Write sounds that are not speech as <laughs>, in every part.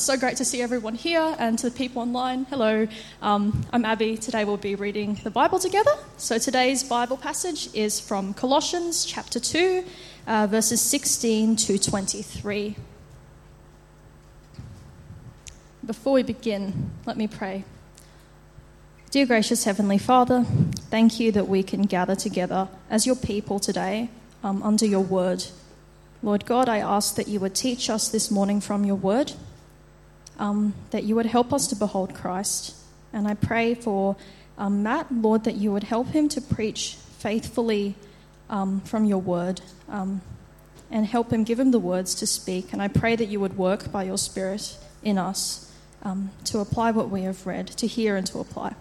so great to see everyone here and to the people online. Hello, um, I'm Abby. Today we'll be reading the Bible together. So today's Bible passage is from Colossians chapter 2, uh, verses 16 to 23. Before we begin, let me pray. Dear gracious Heavenly Father, thank you that we can gather together as your people today um, under your word. Lord God, I ask that you would teach us this morning from your word, um, that you would help us to behold Christ. And I pray for um, Matt, Lord, that you would help him to preach faithfully um, from your word um, and help him, give him the words to speak. And I pray that you would work by your Spirit in us um, to apply what we have read, to hear and to apply.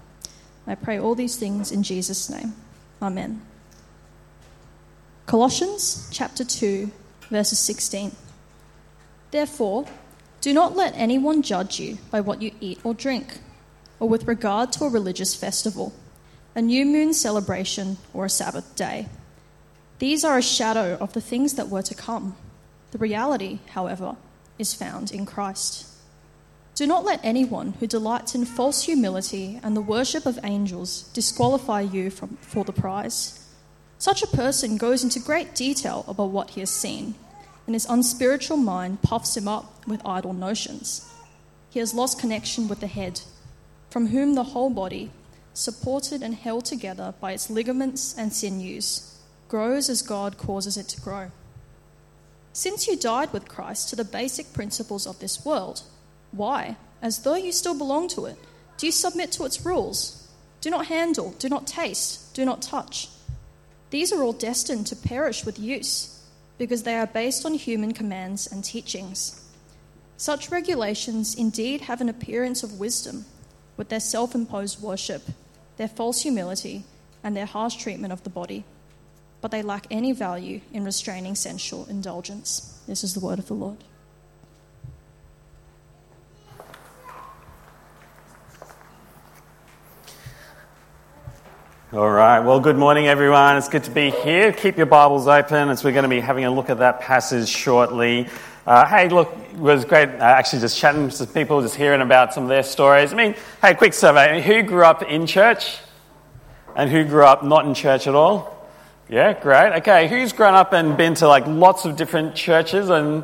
I pray all these things in Jesus' name. Amen. Colossians chapter 2 verses 16. Therefore, do not let anyone judge you by what you eat or drink, or with regard to a religious festival, a new moon celebration, or a Sabbath day. These are a shadow of the things that were to come. The reality, however, is found in Christ. Do not let anyone who delights in false humility and the worship of angels disqualify you from, for the prize. Such a person goes into great detail about what he has seen, and his unspiritual mind puffs him up with idle notions. He has lost connection with the head, from whom the whole body, supported and held together by its ligaments and sinews, grows as God causes it to grow. Since you died with Christ to the basic principles of this world, why, as though you still belong to it, do you submit to its rules? Do not handle, do not taste, do not touch these are all destined to perish with use, because they are based on human commands and teachings. Such regulations indeed have an appearance of wisdom, with their self imposed worship, their false humility, and their harsh treatment of the body, but they lack any value in restraining sensual indulgence. This is the word of the Lord. All right. Well, good morning, everyone. It's good to be here. Keep your Bibles open as we're going to be having a look at that passage shortly. Uh, hey, look, it was great uh, actually just chatting to people, just hearing about some of their stories. I mean, hey, quick survey. Who grew up in church? And who grew up not in church at all? Yeah, great. Okay, who's grown up and been to like lots of different churches and,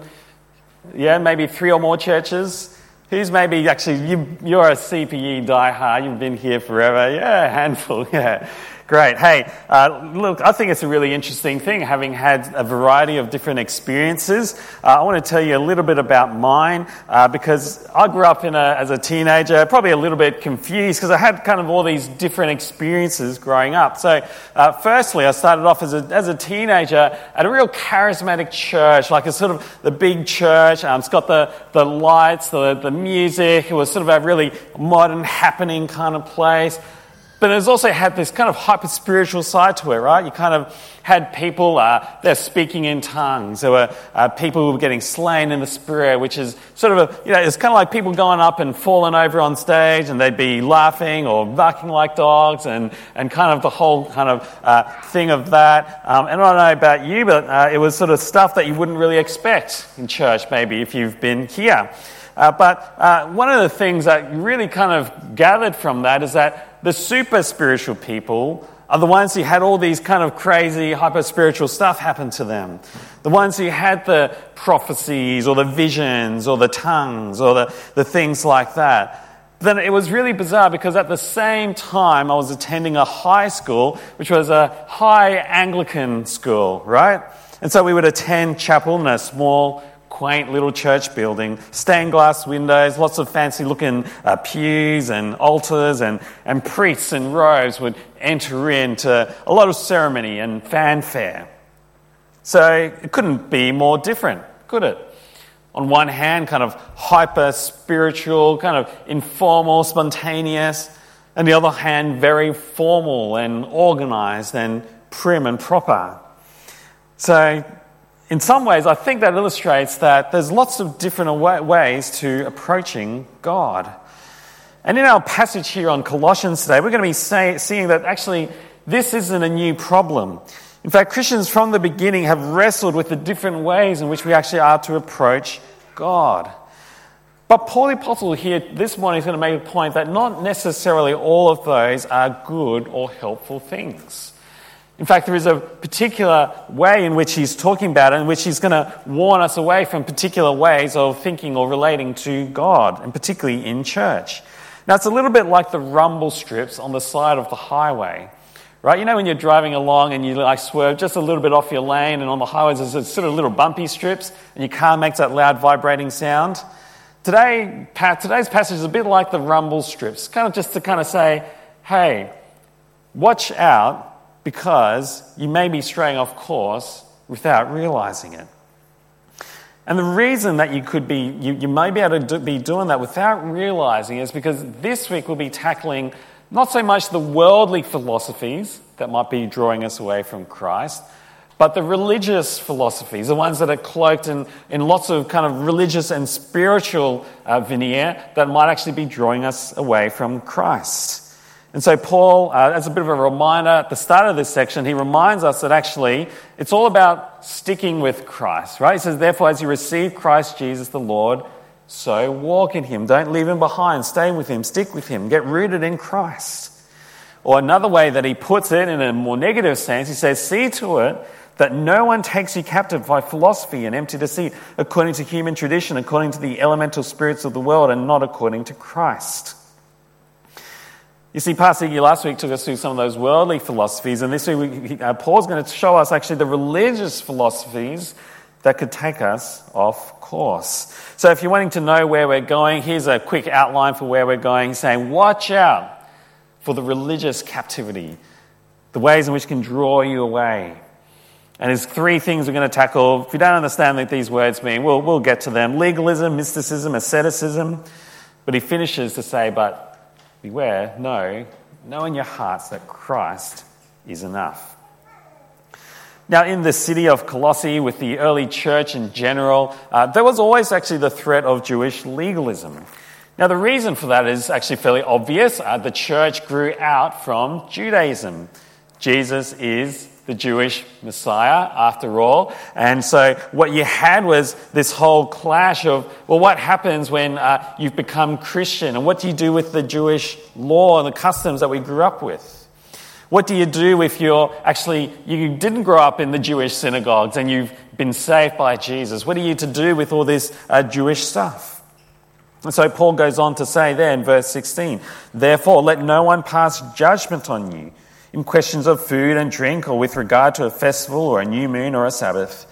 yeah, maybe three or more churches? Who's maybe actually, you, you're a CPE diehard, you've been here forever. Yeah, a handful, <laughs> yeah. Great. Hey, uh, look, I think it's a really interesting thing having had a variety of different experiences. Uh, I want to tell you a little bit about mine uh, because I grew up in a, as a teenager, probably a little bit confused because I had kind of all these different experiences growing up. So, uh, firstly, I started off as a, as a teenager at a real charismatic church, like a sort of the big church. Um, it's got the, the lights, the, the music. It was sort of a really modern, happening kind of place. But it's also had this kind of hyper spiritual side to it, right? You kind of had people, uh, they're speaking in tongues. There were uh, people who were getting slain in the spirit, which is sort of a, you know, it's kind of like people going up and falling over on stage and they'd be laughing or barking like dogs and, and kind of the whole kind of uh, thing of that. Um, and I don't know about you, but uh, it was sort of stuff that you wouldn't really expect in church, maybe, if you've been here. Uh, but uh, one of the things that really kind of gathered from that is that the super spiritual people are the ones who had all these kind of crazy hyper spiritual stuff happen to them. The ones who had the prophecies or the visions or the tongues or the, the things like that. Then it was really bizarre because at the same time I was attending a high school, which was a high Anglican school, right? And so we would attend chapel in a small quaint little church building, stained glass windows, lots of fancy looking uh, pews and altars, and, and priests in robes would enter into a lot of ceremony and fanfare. So it couldn't be more different, could it? On one hand, kind of hyper spiritual, kind of informal, spontaneous. On the other hand, very formal and organized and prim and proper. So in some ways, I think that illustrates that there's lots of different ways to approaching God. And in our passage here on Colossians today, we're going to be say, seeing that actually this isn't a new problem. In fact, Christians from the beginning have wrestled with the different ways in which we actually are to approach God. But Paul the Apostle here this morning is going to make a point that not necessarily all of those are good or helpful things. In fact, there is a particular way in which he's talking about it, in which he's going to warn us away from particular ways of thinking or relating to God, and particularly in church. Now, it's a little bit like the rumble strips on the side of the highway. Right? You know when you're driving along and you like swerve just a little bit off your lane and on the highways there's sort of little bumpy strips and your car makes that loud vibrating sound? Today, today's passage is a bit like the rumble strips, kind of just to kind of say, hey, watch out because you may be straying off course without realizing it. And the reason that you could be, you, you may be able to do, be doing that without realizing is because this week we'll be tackling not so much the worldly philosophies that might be drawing us away from Christ, but the religious philosophies, the ones that are cloaked in, in lots of kind of religious and spiritual uh, veneer that might actually be drawing us away from Christ. And so, Paul, uh, as a bit of a reminder at the start of this section, he reminds us that actually it's all about sticking with Christ, right? He says, Therefore, as you receive Christ Jesus the Lord, so walk in him. Don't leave him behind. Stay with him. Stick with him. Get rooted in Christ. Or another way that he puts it in a more negative sense, he says, See to it that no one takes you captive by philosophy and empty deceit, according to human tradition, according to the elemental spirits of the world, and not according to Christ. You see, Pastor Iggy last week took us through some of those worldly philosophies, and this week uh, Paul's going to show us actually the religious philosophies that could take us off course. So, if you're wanting to know where we're going, here's a quick outline for where we're going. Saying, Watch out for the religious captivity, the ways in which can draw you away. And there's three things we're going to tackle. If you don't understand what these words mean, we'll, we'll get to them legalism, mysticism, asceticism. But he finishes to say, But beware, know, know in your hearts that Christ is enough. Now, in the city of Colossae, with the early church in general, uh, there was always actually the threat of Jewish legalism. Now, the reason for that is actually fairly obvious. Uh, the church grew out from Judaism. Jesus is the Jewish Messiah, after all. And so, what you had was this whole clash of, well, what happens when uh, you've become Christian? And what do you do with the Jewish law and the customs that we grew up with? What do you do if you're actually, you didn't grow up in the Jewish synagogues and you've been saved by Jesus? What are you to do with all this uh, Jewish stuff? And so Paul goes on to say there in verse 16, therefore let no one pass judgment on you in questions of food and drink or with regard to a festival or a new moon or a Sabbath.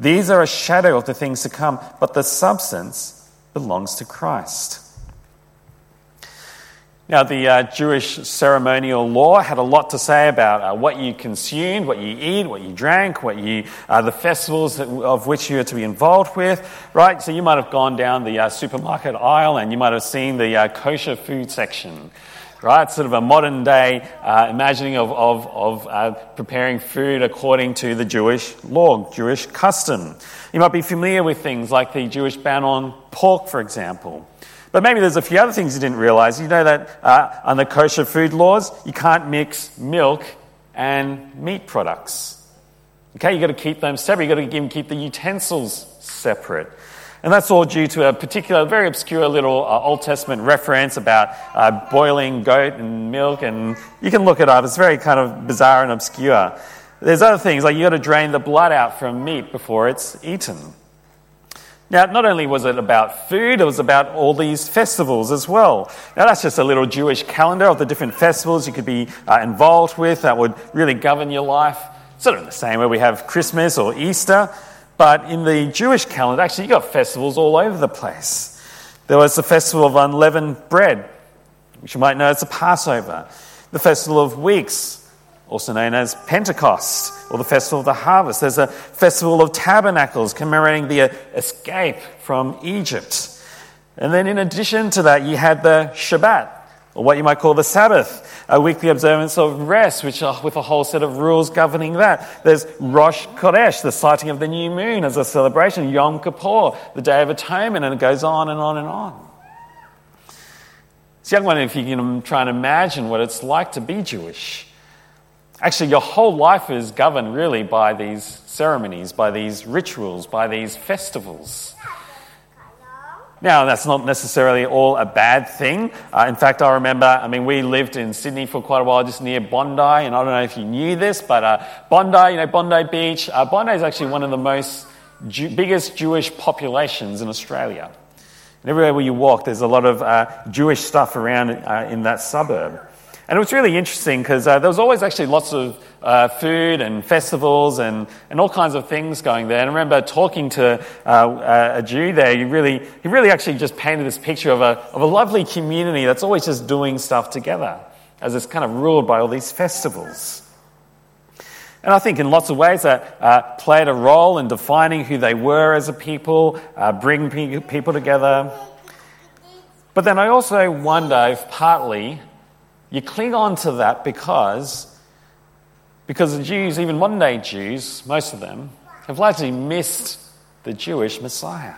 These are a shadow of the things to come, but the substance belongs to Christ. Now, the uh, Jewish ceremonial law had a lot to say about uh, what you consumed, what you eat, what you drank, what you, uh, the festivals that, of which you were to be involved with, right? So you might have gone down the uh, supermarket aisle and you might have seen the uh, kosher food section, right? Sort of a modern day uh, imagining of, of, of preparing food according to the Jewish law, Jewish custom. You might be familiar with things like the Jewish ban on pork, for example. But maybe there's a few other things you didn't realize. You know that uh, under kosher food laws, you can't mix milk and meat products. Okay, you've got to keep them separate. You've got to keep the utensils separate. And that's all due to a particular, very obscure little uh, Old Testament reference about uh, boiling goat and milk. And you can look it up. It's very kind of bizarre and obscure. There's other things, like you've got to drain the blood out from meat before it's eaten. Now, not only was it about food, it was about all these festivals as well. Now, that's just a little Jewish calendar of the different festivals you could be uh, involved with that would really govern your life. Sort of the same way we have Christmas or Easter, but in the Jewish calendar, actually, you got festivals all over the place. There was the festival of unleavened bread, which you might know as the Passover, the festival of weeks, also known as Pentecost or the Festival of the Harvest. There's a Festival of Tabernacles commemorating the escape from Egypt. And then, in addition to that, you had the Shabbat, or what you might call the Sabbath, a weekly observance of rest, which are with a whole set of rules governing that. There's Rosh Chodesh, the sighting of the new moon as a celebration, Yom Kippur, the Day of Atonement, and it goes on and on and on. So, I wonder if you can try and imagine what it's like to be Jewish. Actually, your whole life is governed really by these ceremonies, by these rituals, by these festivals. Now, that's not necessarily all a bad thing. Uh, in fact, I remember, I mean, we lived in Sydney for quite a while, just near Bondi, and I don't know if you knew this, but uh, Bondi, you know, Bondi Beach, uh, Bondi is actually one of the most Jew- biggest Jewish populations in Australia. And everywhere where you walk, there's a lot of uh, Jewish stuff around uh, in that suburb. And it was really interesting because uh, there was always actually lots of uh, food and festivals and, and all kinds of things going there. And I remember talking to uh, a Jew there. He really, he really actually just painted this picture of a, of a lovely community that's always just doing stuff together as it's kind of ruled by all these festivals. And I think in lots of ways that uh, played a role in defining who they were as a people, uh, bringing people together. But then I also wonder if partly you cling on to that because, because the Jews, even modern day Jews, most of them, have largely missed the Jewish Messiah.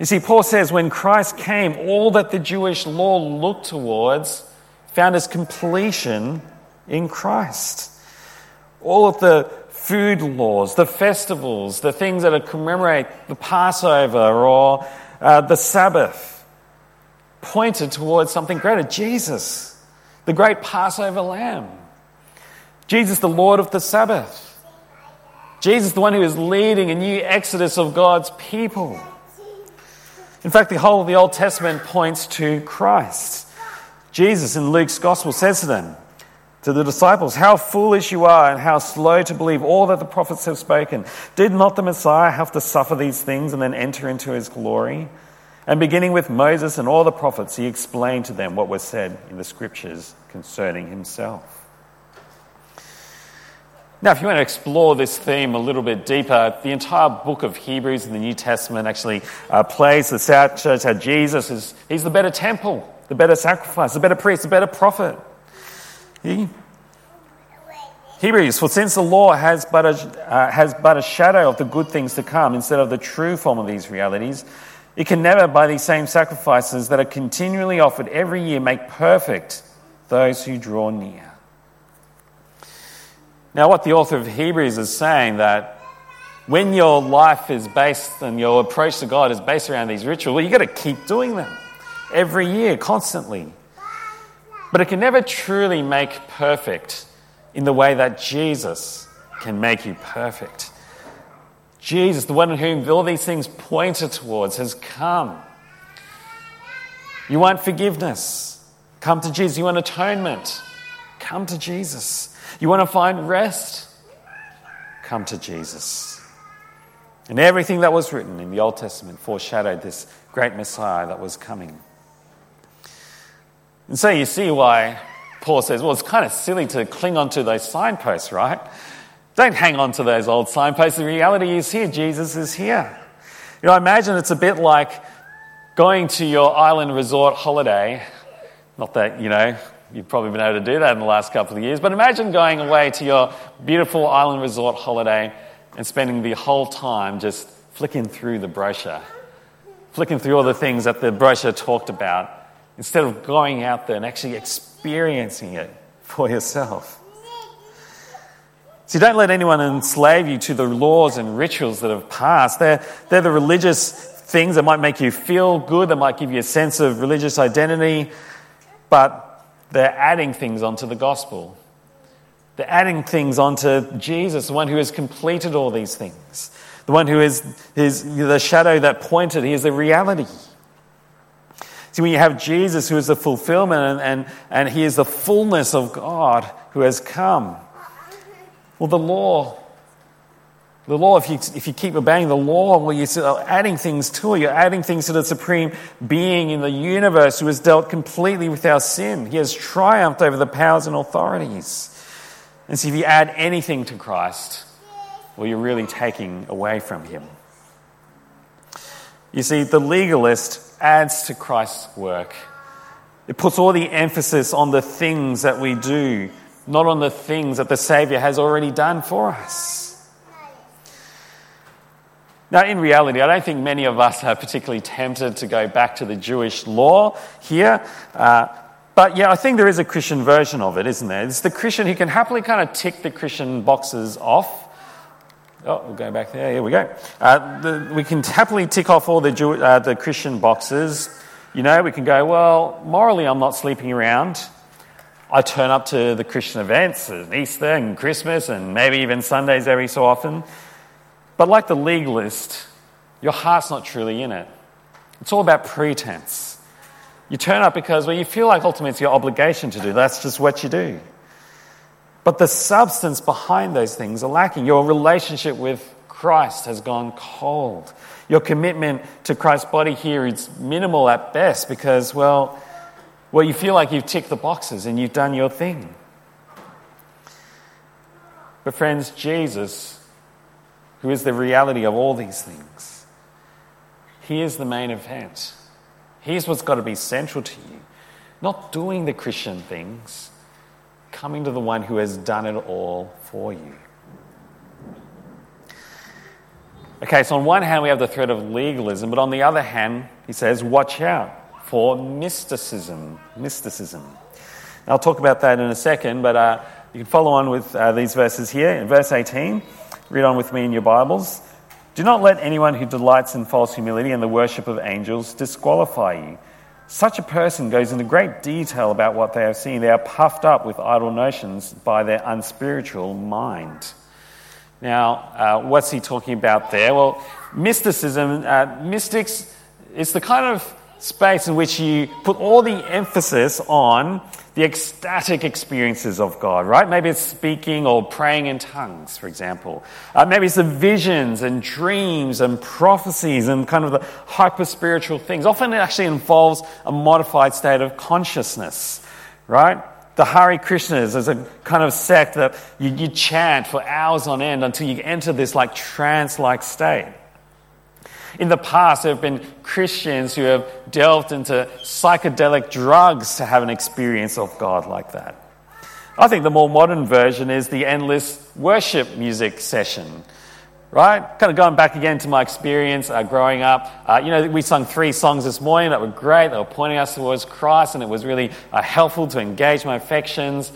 You see, Paul says when Christ came, all that the Jewish law looked towards found its completion in Christ. All of the food laws, the festivals, the things that commemorate the Passover or uh, the Sabbath pointed towards something greater Jesus, the great Passover lamb. Jesus, the Lord of the Sabbath. Jesus, the one who is leading a new exodus of God's people. In fact, the whole of the Old Testament points to Christ. Jesus in Luke's Gospel says to them, to the disciples, How foolish you are, and how slow to believe all that the prophets have spoken. Did not the Messiah have to suffer these things and then enter into his glory? And beginning with Moses and all the prophets, he explained to them what was said in the scriptures concerning himself. Now, if you want to explore this theme a little bit deeper, the entire book of Hebrews in the New Testament actually uh, plays this out, shows how Jesus is he's the better temple, the better sacrifice, the better priest, the better prophet. He, Hebrews, for since the law has but, a, uh, has but a shadow of the good things to come instead of the true form of these realities, it can never, by these same sacrifices that are continually offered every year, make perfect those who draw near. Now, what the author of Hebrews is saying that when your life is based and your approach to God is based around these rituals, well, you've got to keep doing them every year, constantly. But it can never truly make perfect in the way that Jesus can make you perfect. Jesus, the one in whom all these things pointed towards, has come. You want forgiveness? Come to Jesus. You want atonement? Come to Jesus. You want to find rest? Come to Jesus. And everything that was written in the Old Testament foreshadowed this great Messiah that was coming. And so you see why Paul says, well, it's kind of silly to cling on to those signposts, right? Don't hang on to those old signposts. The reality is here. Jesus is here. You know, I imagine it's a bit like going to your island resort holiday. Not that, you know, you've probably been able to do that in the last couple of years, but imagine going away to your beautiful island resort holiday and spending the whole time just flicking through the brochure, flicking through all the things that the brochure talked about instead of going out there and actually experiencing it for yourself. See, don't let anyone enslave you to the laws and rituals that have passed. They're, they're the religious things that might make you feel good, that might give you a sense of religious identity, but they're adding things onto the gospel. They're adding things onto Jesus, the one who has completed all these things, the one who is, is the shadow that pointed, he is the reality. See, when you have Jesus, who is the fulfillment and, and, and he is the fullness of God who has come, well, the law, the law, if you, if you keep obeying the law, well, you're adding things to it. You're adding things to the supreme being in the universe who has dealt completely with our sin. He has triumphed over the powers and authorities. And so if you add anything to Christ, well, you're really taking away from him. You see, the legalist adds to Christ's work. It puts all the emphasis on the things that we do, not on the things that the Saviour has already done for us. Now, in reality, I don't think many of us are particularly tempted to go back to the Jewish law here. Uh, but yeah, I think there is a Christian version of it, isn't there? It's the Christian who can happily kind of tick the Christian boxes off Oh, we'll go back there. Here we go. Uh, the, we can happily tick off all the, Jew, uh, the Christian boxes. You know, we can go, well, morally, I'm not sleeping around. I turn up to the Christian events, and Easter and Christmas, and maybe even Sundays every so often. But like the legalist, your heart's not truly in it. It's all about pretense. You turn up because, well, you feel like ultimately it's your obligation to do. That's just what you do. But the substance behind those things are lacking. Your relationship with Christ has gone cold. Your commitment to Christ's body here is minimal at best because, well, well, you feel like you've ticked the boxes and you've done your thing. But, friends, Jesus, who is the reality of all these things, he is the main event. Here's what's got to be central to you. Not doing the Christian things, coming to the one who has done it all for you. Okay, so on one hand, we have the threat of legalism, but on the other hand, he says, watch out for mysticism. Mysticism. I'll talk about that in a second, but uh, you can follow on with uh, these verses here. In verse 18, read on with me in your Bibles. Do not let anyone who delights in false humility and the worship of angels disqualify you. Such a person goes into great detail about what they have seen. They are puffed up with idle notions by their unspiritual mind. Now, uh, what's he talking about there? Well, mysticism, uh, mystics, it's the kind of space in which you put all the emphasis on the ecstatic experiences of God, right? Maybe it's speaking or praying in tongues, for example. Uh, maybe it's the visions and dreams and prophecies and kind of the hyper spiritual things. Often it actually involves a modified state of consciousness, right? The Hare Krishnas is a kind of sect that you, you chant for hours on end until you enter this like trance like state. In the past, there have been Christians who have delved into psychedelic drugs to have an experience of God like that. I think the more modern version is the endless worship music session, right? Kind of going back again to my experience uh, growing up. Uh, you know, we sung three songs this morning that were great. They were pointing us towards Christ, and it was really uh, helpful to engage my affections.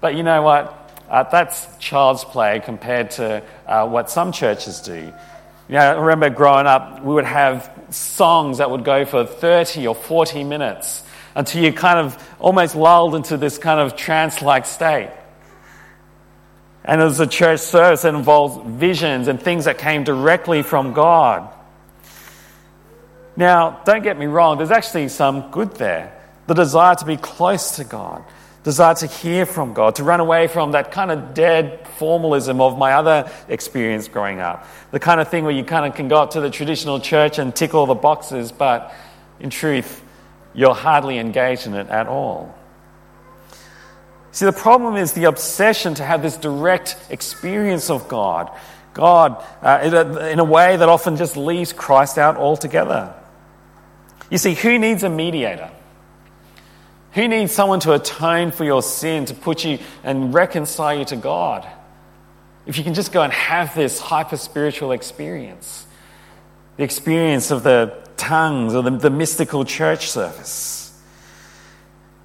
But you know what? Uh, that's child's play compared to uh, what some churches do. You know, I remember growing up, we would have songs that would go for 30 or 40 minutes until you kind of almost lulled into this kind of trance like state. And it was a church service that involved visions and things that came directly from God. Now, don't get me wrong, there's actually some good there. The desire to be close to God, desire to hear from God, to run away from that kind of dead formalism of my other experience growing up. The kind of thing where you kind of can go up to the traditional church and tick all the boxes, but in truth, you're hardly engaged in it at all. See, the problem is the obsession to have this direct experience of God. God, uh, in, a, in a way that often just leaves Christ out altogether. You see, who needs a mediator? Who needs someone to atone for your sin, to put you and reconcile you to God? If you can just go and have this hyper spiritual experience, the experience of the tongues or the, the mystical church service.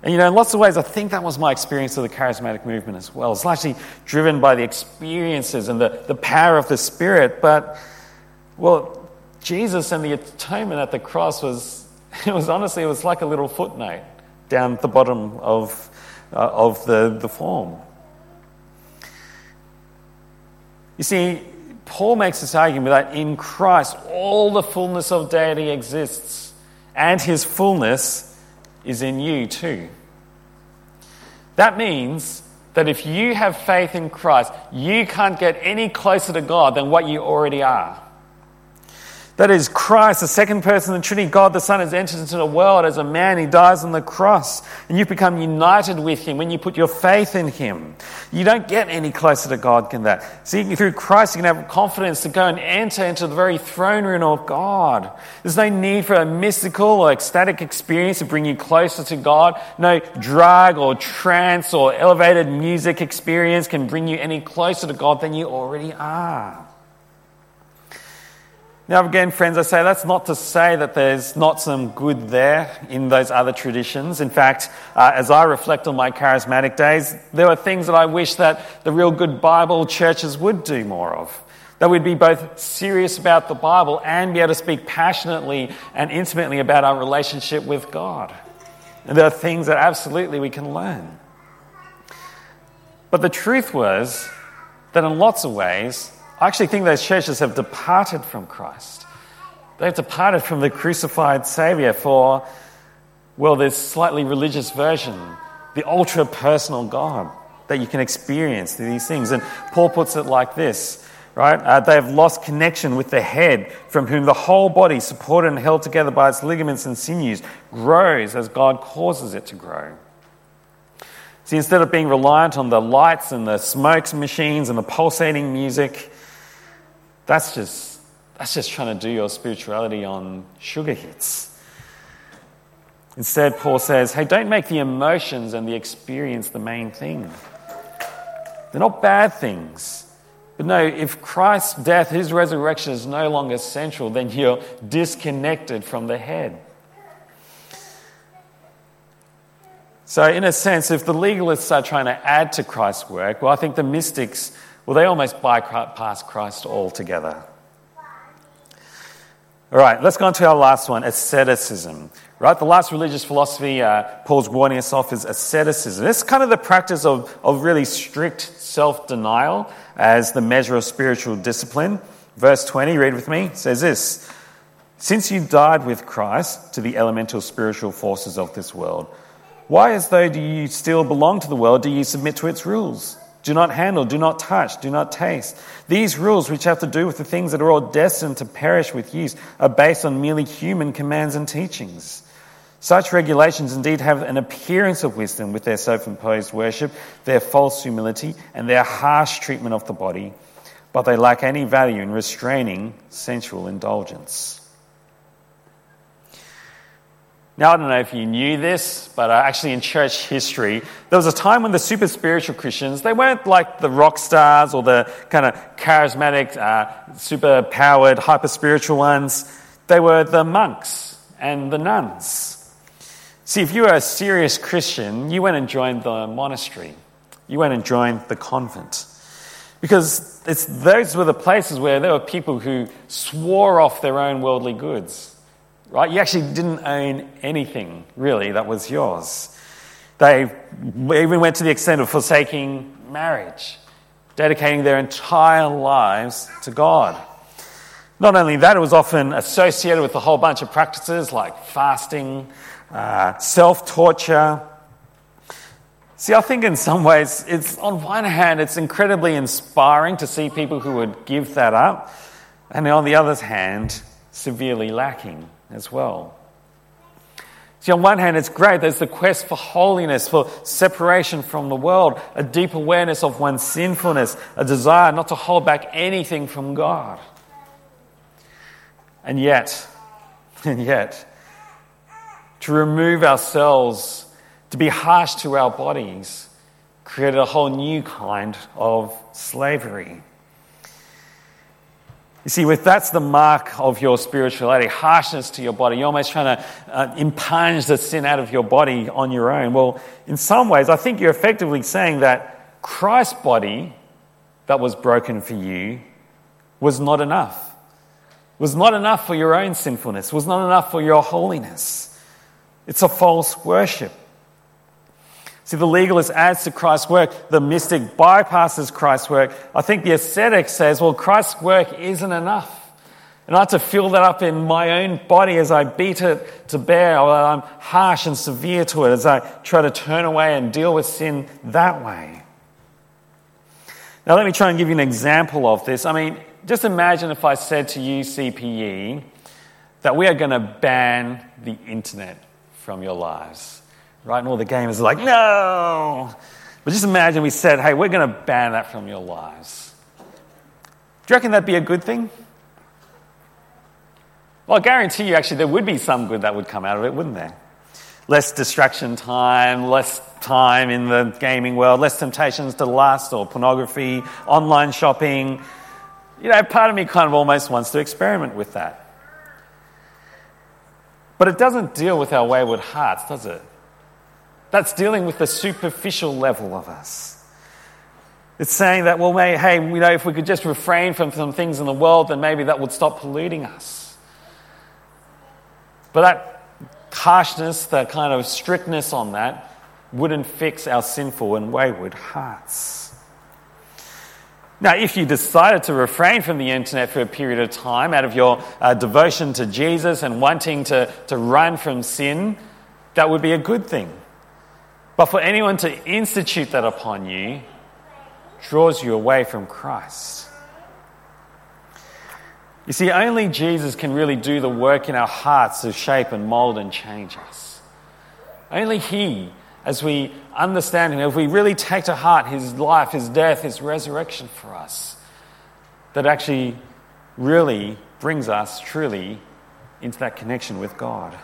And you know, in lots of ways, I think that was my experience of the charismatic movement as well. It's largely driven by the experiences and the, the power of the Spirit. But, well, Jesus and the atonement at the cross was, <laughs> it was honestly, it was like a little footnote down at the bottom of, uh, of the, the form. You see, Paul makes this argument that in Christ all the fullness of deity exists, and his fullness is in you too. That means that if you have faith in Christ, you can't get any closer to God than what you already are. That is, Christ, the second person of the Trinity, God the Son, has entered into the world as a man. He dies on the cross. And you've become united with Him when you put your faith in Him. You don't get any closer to God than that. See, through Christ, you can have confidence to go and enter into the very throne room of God. There's no need for a mystical or ecstatic experience to bring you closer to God. No drug or trance or elevated music experience can bring you any closer to God than you already are. Now, again, friends, I say that's not to say that there's not some good there in those other traditions. In fact, uh, as I reflect on my charismatic days, there are things that I wish that the real good Bible churches would do more of. That we'd be both serious about the Bible and be able to speak passionately and intimately about our relationship with God. And there are things that absolutely we can learn. But the truth was that in lots of ways, I actually think those churches have departed from Christ. They've departed from the crucified Savior for, well, this slightly religious version, the ultra personal God that you can experience through these things. And Paul puts it like this right? Uh, they have lost connection with the head, from whom the whole body, supported and held together by its ligaments and sinews, grows as God causes it to grow. See, instead of being reliant on the lights and the smokes machines and the pulsating music, that's just, that's just trying to do your spirituality on sugar hits. Instead, Paul says, hey, don't make the emotions and the experience the main thing. They're not bad things. But no, if Christ's death, his resurrection is no longer central, then you're disconnected from the head. So, in a sense, if the legalists are trying to add to Christ's work, well, I think the mystics, well, they almost bypass Christ altogether. All right, let's go on to our last one asceticism. Right? The last religious philosophy uh, Paul's warning us off is asceticism. It's kind of the practice of, of really strict self denial as the measure of spiritual discipline. Verse 20, read with me, says this Since you died with Christ to the elemental spiritual forces of this world, why, as though do you still belong to the world, do you submit to its rules? Do not handle, do not touch, do not taste. These rules, which have to do with the things that are all destined to perish with use, are based on merely human commands and teachings. Such regulations indeed have an appearance of wisdom with their self imposed worship, their false humility, and their harsh treatment of the body, but they lack any value in restraining sensual indulgence. Now, I don't know if you knew this, but uh, actually in church history, there was a time when the super spiritual Christians, they weren't like the rock stars or the kind of charismatic, uh, super powered, hyper spiritual ones. They were the monks and the nuns. See, if you were a serious Christian, you went and joined the monastery, you went and joined the convent. Because it's, those were the places where there were people who swore off their own worldly goods. Right? You actually didn't own anything, really, that was yours. They even went to the extent of forsaking marriage, dedicating their entire lives to God. Not only that, it was often associated with a whole bunch of practices like fasting, uh, self torture. See, I think in some ways, it's on one hand, it's incredibly inspiring to see people who would give that up, and on the other hand, severely lacking as well. See, on one hand, it's great. There's the quest for holiness, for separation from the world, a deep awareness of one's sinfulness, a desire not to hold back anything from God. And yet, <laughs> and yet, to remove ourselves, to be harsh to our bodies, created a whole new kind of slavery. You see, if that's the mark of your spirituality, harshness to your body, you're almost trying to uh, impunge the sin out of your body on your own. Well, in some ways, I think you're effectively saying that Christ's body that was broken for you was not enough. Was not enough for your own sinfulness, was not enough for your holiness. It's a false worship. See, the legalist adds to Christ's work, the mystic bypasses Christ's work. I think the ascetic says, well, Christ's work isn't enough. And I have to fill that up in my own body as I beat it to bear, or I'm harsh and severe to it, as I try to turn away and deal with sin that way. Now, let me try and give you an example of this. I mean, just imagine if I said to you, CPE, that we are going to ban the internet from your lives. Right? And all the gamers are like, no! But just imagine we said, hey, we're going to ban that from your lives. Do you reckon that'd be a good thing? Well, I guarantee you, actually, there would be some good that would come out of it, wouldn't there? Less distraction time, less time in the gaming world, less temptations to lust or pornography, online shopping. You know, part of me kind of almost wants to experiment with that. But it doesn't deal with our wayward hearts, does it? That's dealing with the superficial level of us. It's saying that, well, may, hey, you know, if we could just refrain from some things in the world, then maybe that would stop polluting us. But that harshness, that kind of strictness on that, wouldn't fix our sinful and wayward hearts. Now, if you decided to refrain from the internet for a period of time out of your uh, devotion to Jesus and wanting to, to run from sin, that would be a good thing. But for anyone to institute that upon you, draws you away from Christ. You see, only Jesus can really do the work in our hearts to shape and mold and change us. Only He, as we understand Him, if we really take to heart His life, His death, His resurrection for us, that actually really brings us truly into that connection with God.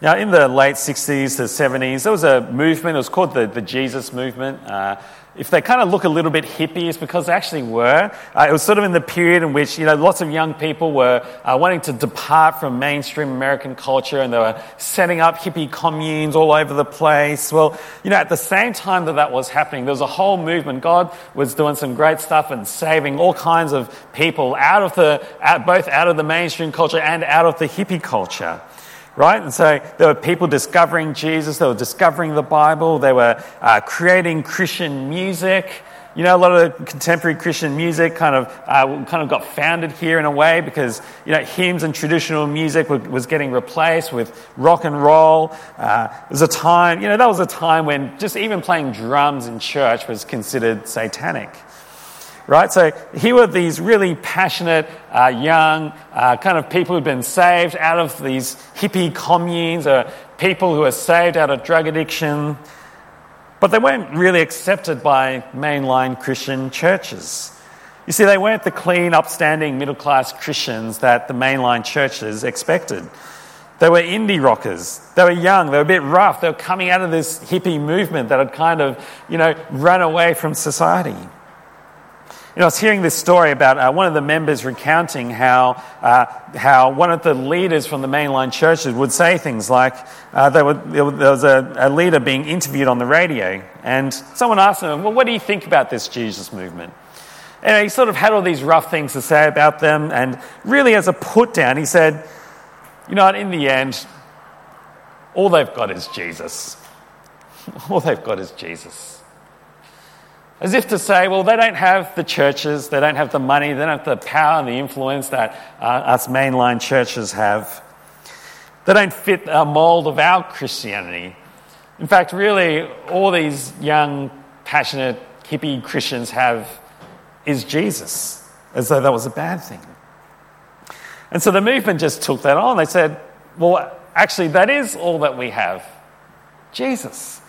Now, in the late 60s to 70s, there was a movement, it was called the, the Jesus movement. Uh, if they kind of look a little bit hippie, it's because they actually were. Uh, it was sort of in the period in which, you know, lots of young people were uh, wanting to depart from mainstream American culture and they were setting up hippie communes all over the place. Well, you know, at the same time that that was happening, there was a whole movement. God was doing some great stuff and saving all kinds of people out of the, out, both out of the mainstream culture and out of the hippie culture right? And so there were people discovering Jesus, they were discovering the Bible, they were uh, creating Christian music. You know, a lot of contemporary Christian music kind of uh, kind of got founded here in a way because you know hymns and traditional music was getting replaced with rock and roll. Uh, it was a time, you know, that was a time when just even playing drums in church was considered satanic right? So here were these really passionate, uh, young, uh, kind of people who'd been saved out of these hippie communes, or people who were saved out of drug addiction, but they weren't really accepted by mainline Christian churches. You see, they weren't the clean, upstanding, middle class Christians that the mainline churches expected. They were indie rockers. They were young. They were a bit rough. They were coming out of this hippie movement that had kind of, you know, run away from society. You know, I was hearing this story about uh, one of the members recounting how, uh, how one of the leaders from the mainline churches would say things like uh, there, were, there, was a, a, leader being interviewed on the radio, and someone asked him, Well, what do you think about this Jesus movement? And he sort of had all these rough things to say about them, and really, as a put down, he said, You know in the end, all they've got is Jesus. <laughs> All they've got is Jesus. As if to say, well, they don't have the churches, they don't have the money, they don't have the power and the influence that uh, us mainline churches have. They don't fit a mold of our Christianity. In fact, really, all these young, passionate, hippie Christians have is Jesus, as though that was a bad thing. And so the movement just took that on. They said, well, actually, that is all that we have Jesus.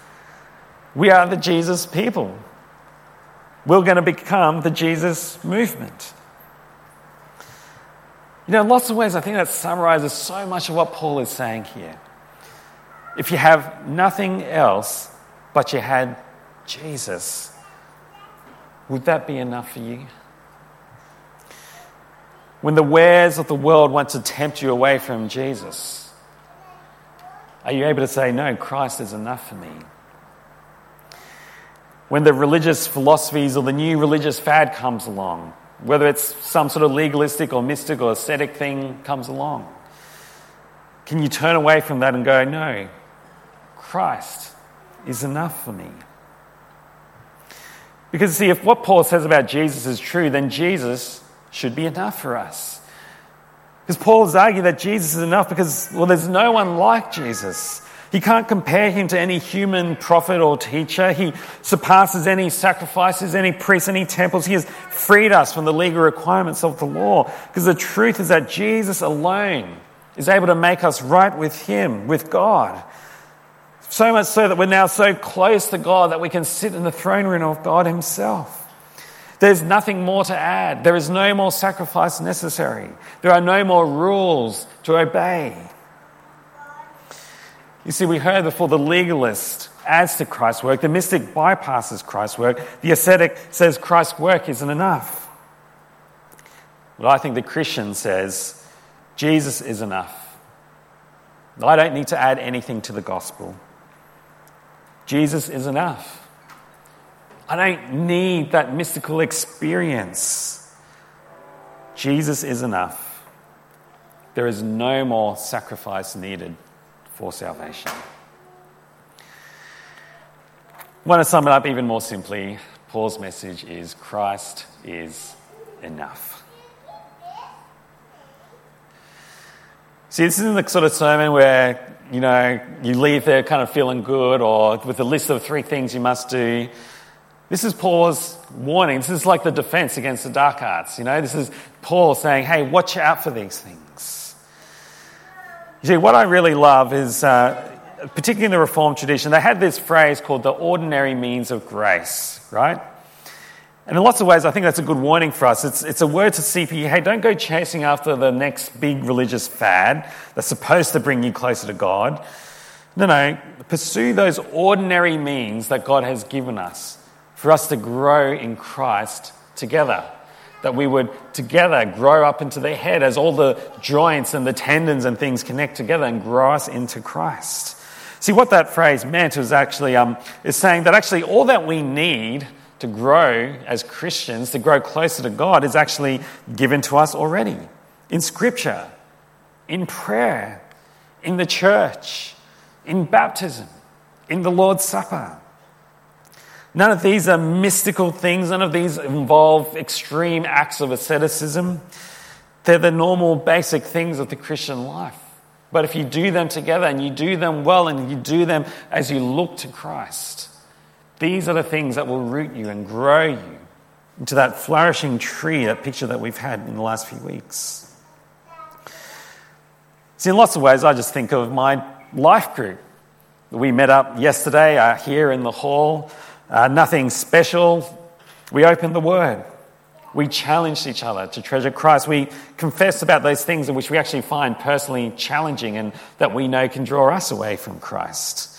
We are the Jesus people we're going to become the Jesus movement. You know, in lots of ways, I think that summarizes so much of what Paul is saying here. If you have nothing else but you had Jesus, would that be enough for you? When the wares of the world want to tempt you away from Jesus, are you able to say, No, Christ is enough for me? When the religious philosophies or the new religious fad comes along, whether it's some sort of legalistic or mystic or ascetic thing comes along. Can you turn away from that and go, no, Christ is enough for me? Because, see, if what Paul says about Jesus is true, then Jesus should be enough for us. Because Paul argued that Jesus is enough because, well, there's no one like Jesus. He can't compare him to any human prophet or teacher. He surpasses any sacrifices, any priests, any temples. He has freed us from the legal requirements of the law. Because the truth is that Jesus alone is able to make us right with Him, with God. So much so that we're now so close to God that we can sit in the throne room of God Himself. There's nothing more to add. There is no more sacrifice necessary. There are no more rules to obey. You see, we heard before the legalist adds to Christ's work, the mystic bypasses Christ's work, the ascetic says Christ's work isn't enough. But I think the Christian says Jesus is enough. I don't need to add anything to the gospel. Jesus is enough. I don't need that mystical experience. Jesus is enough. There is no more sacrifice needed for salvation. I want to sum it up even more simply. Paul's message is Christ is enough. See, this isn't the sort of sermon where, you know, you leave there kind of feeling good or with a list of three things you must do. This is Paul's warning. This is like the defense against the dark arts. You know, this is Paul saying, hey, watch out for these things. You see, what I really love is, uh, particularly in the Reformed tradition, they had this phrase called the ordinary means of grace, right? And in lots of ways, I think that's a good warning for us. It's, it's a word to CP hey, don't go chasing after the next big religious fad that's supposed to bring you closer to God. No, no, pursue those ordinary means that God has given us for us to grow in Christ together. That we would together grow up into the head as all the joints and the tendons and things connect together and grow us into Christ. See, what that phrase meant was actually um, is saying that actually all that we need to grow as Christians, to grow closer to God, is actually given to us already in Scripture, in prayer, in the church, in baptism, in the Lord's Supper. None of these are mystical things, none of these involve extreme acts of asceticism. They're the normal, basic things of the Christian life. But if you do them together and you do them well and you do them as you look to Christ, these are the things that will root you and grow you into that flourishing tree, that picture that we've had in the last few weeks. See, in lots of ways, I just think of my life group. We met up yesterday uh, here in the hall. Uh, nothing special. We opened the Word. We challenged each other to treasure Christ. We confessed about those things in which we actually find personally challenging and that we know can draw us away from Christ.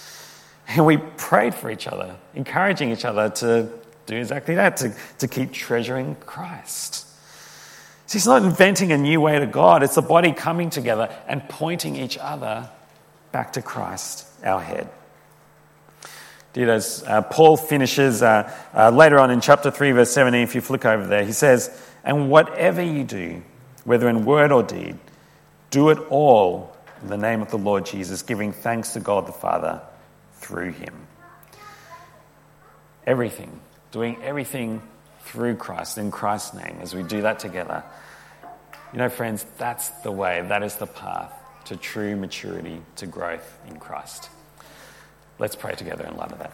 And we prayed for each other, encouraging each other to do exactly that, to, to keep treasuring Christ. See, it's not inventing a new way to God, it's the body coming together and pointing each other back to Christ, our head. Dear uh, Paul finishes uh, uh, later on in chapter 3, verse 17, if you flick over there, he says, And whatever you do, whether in word or deed, do it all in the name of the Lord Jesus, giving thanks to God the Father through him. Everything, doing everything through Christ, in Christ's name, as we do that together. You know, friends, that's the way, that is the path to true maturity, to growth in Christ. Let's pray together in light of that.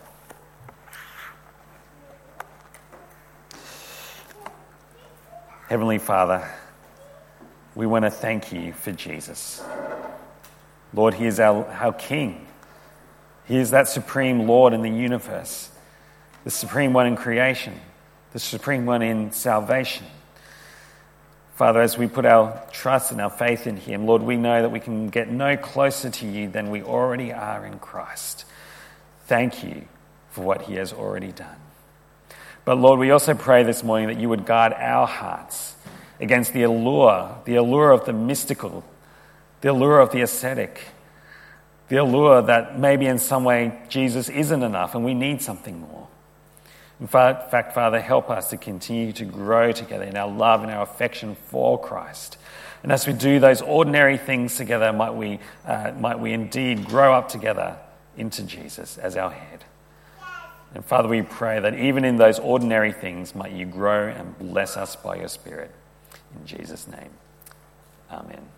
Heavenly Father, we want to thank you for Jesus. Lord, He is our, our King. He is that supreme Lord in the universe, the supreme one in creation, the supreme one in salvation. Father, as we put our trust and our faith in Him, Lord, we know that we can get no closer to you than we already are in Christ. Thank you for what He has already done. But Lord, we also pray this morning that you would guard our hearts against the allure, the allure of the mystical, the allure of the ascetic the allure that maybe in some way Jesus isn't enough and we need something more. In fact, Father, help us to continue to grow together in our love and our affection for Christ. And as we do those ordinary things together, might we, uh, might we indeed grow up together into Jesus as our head. And Father, we pray that even in those ordinary things, might you grow and bless us by your Spirit. In Jesus' name, amen.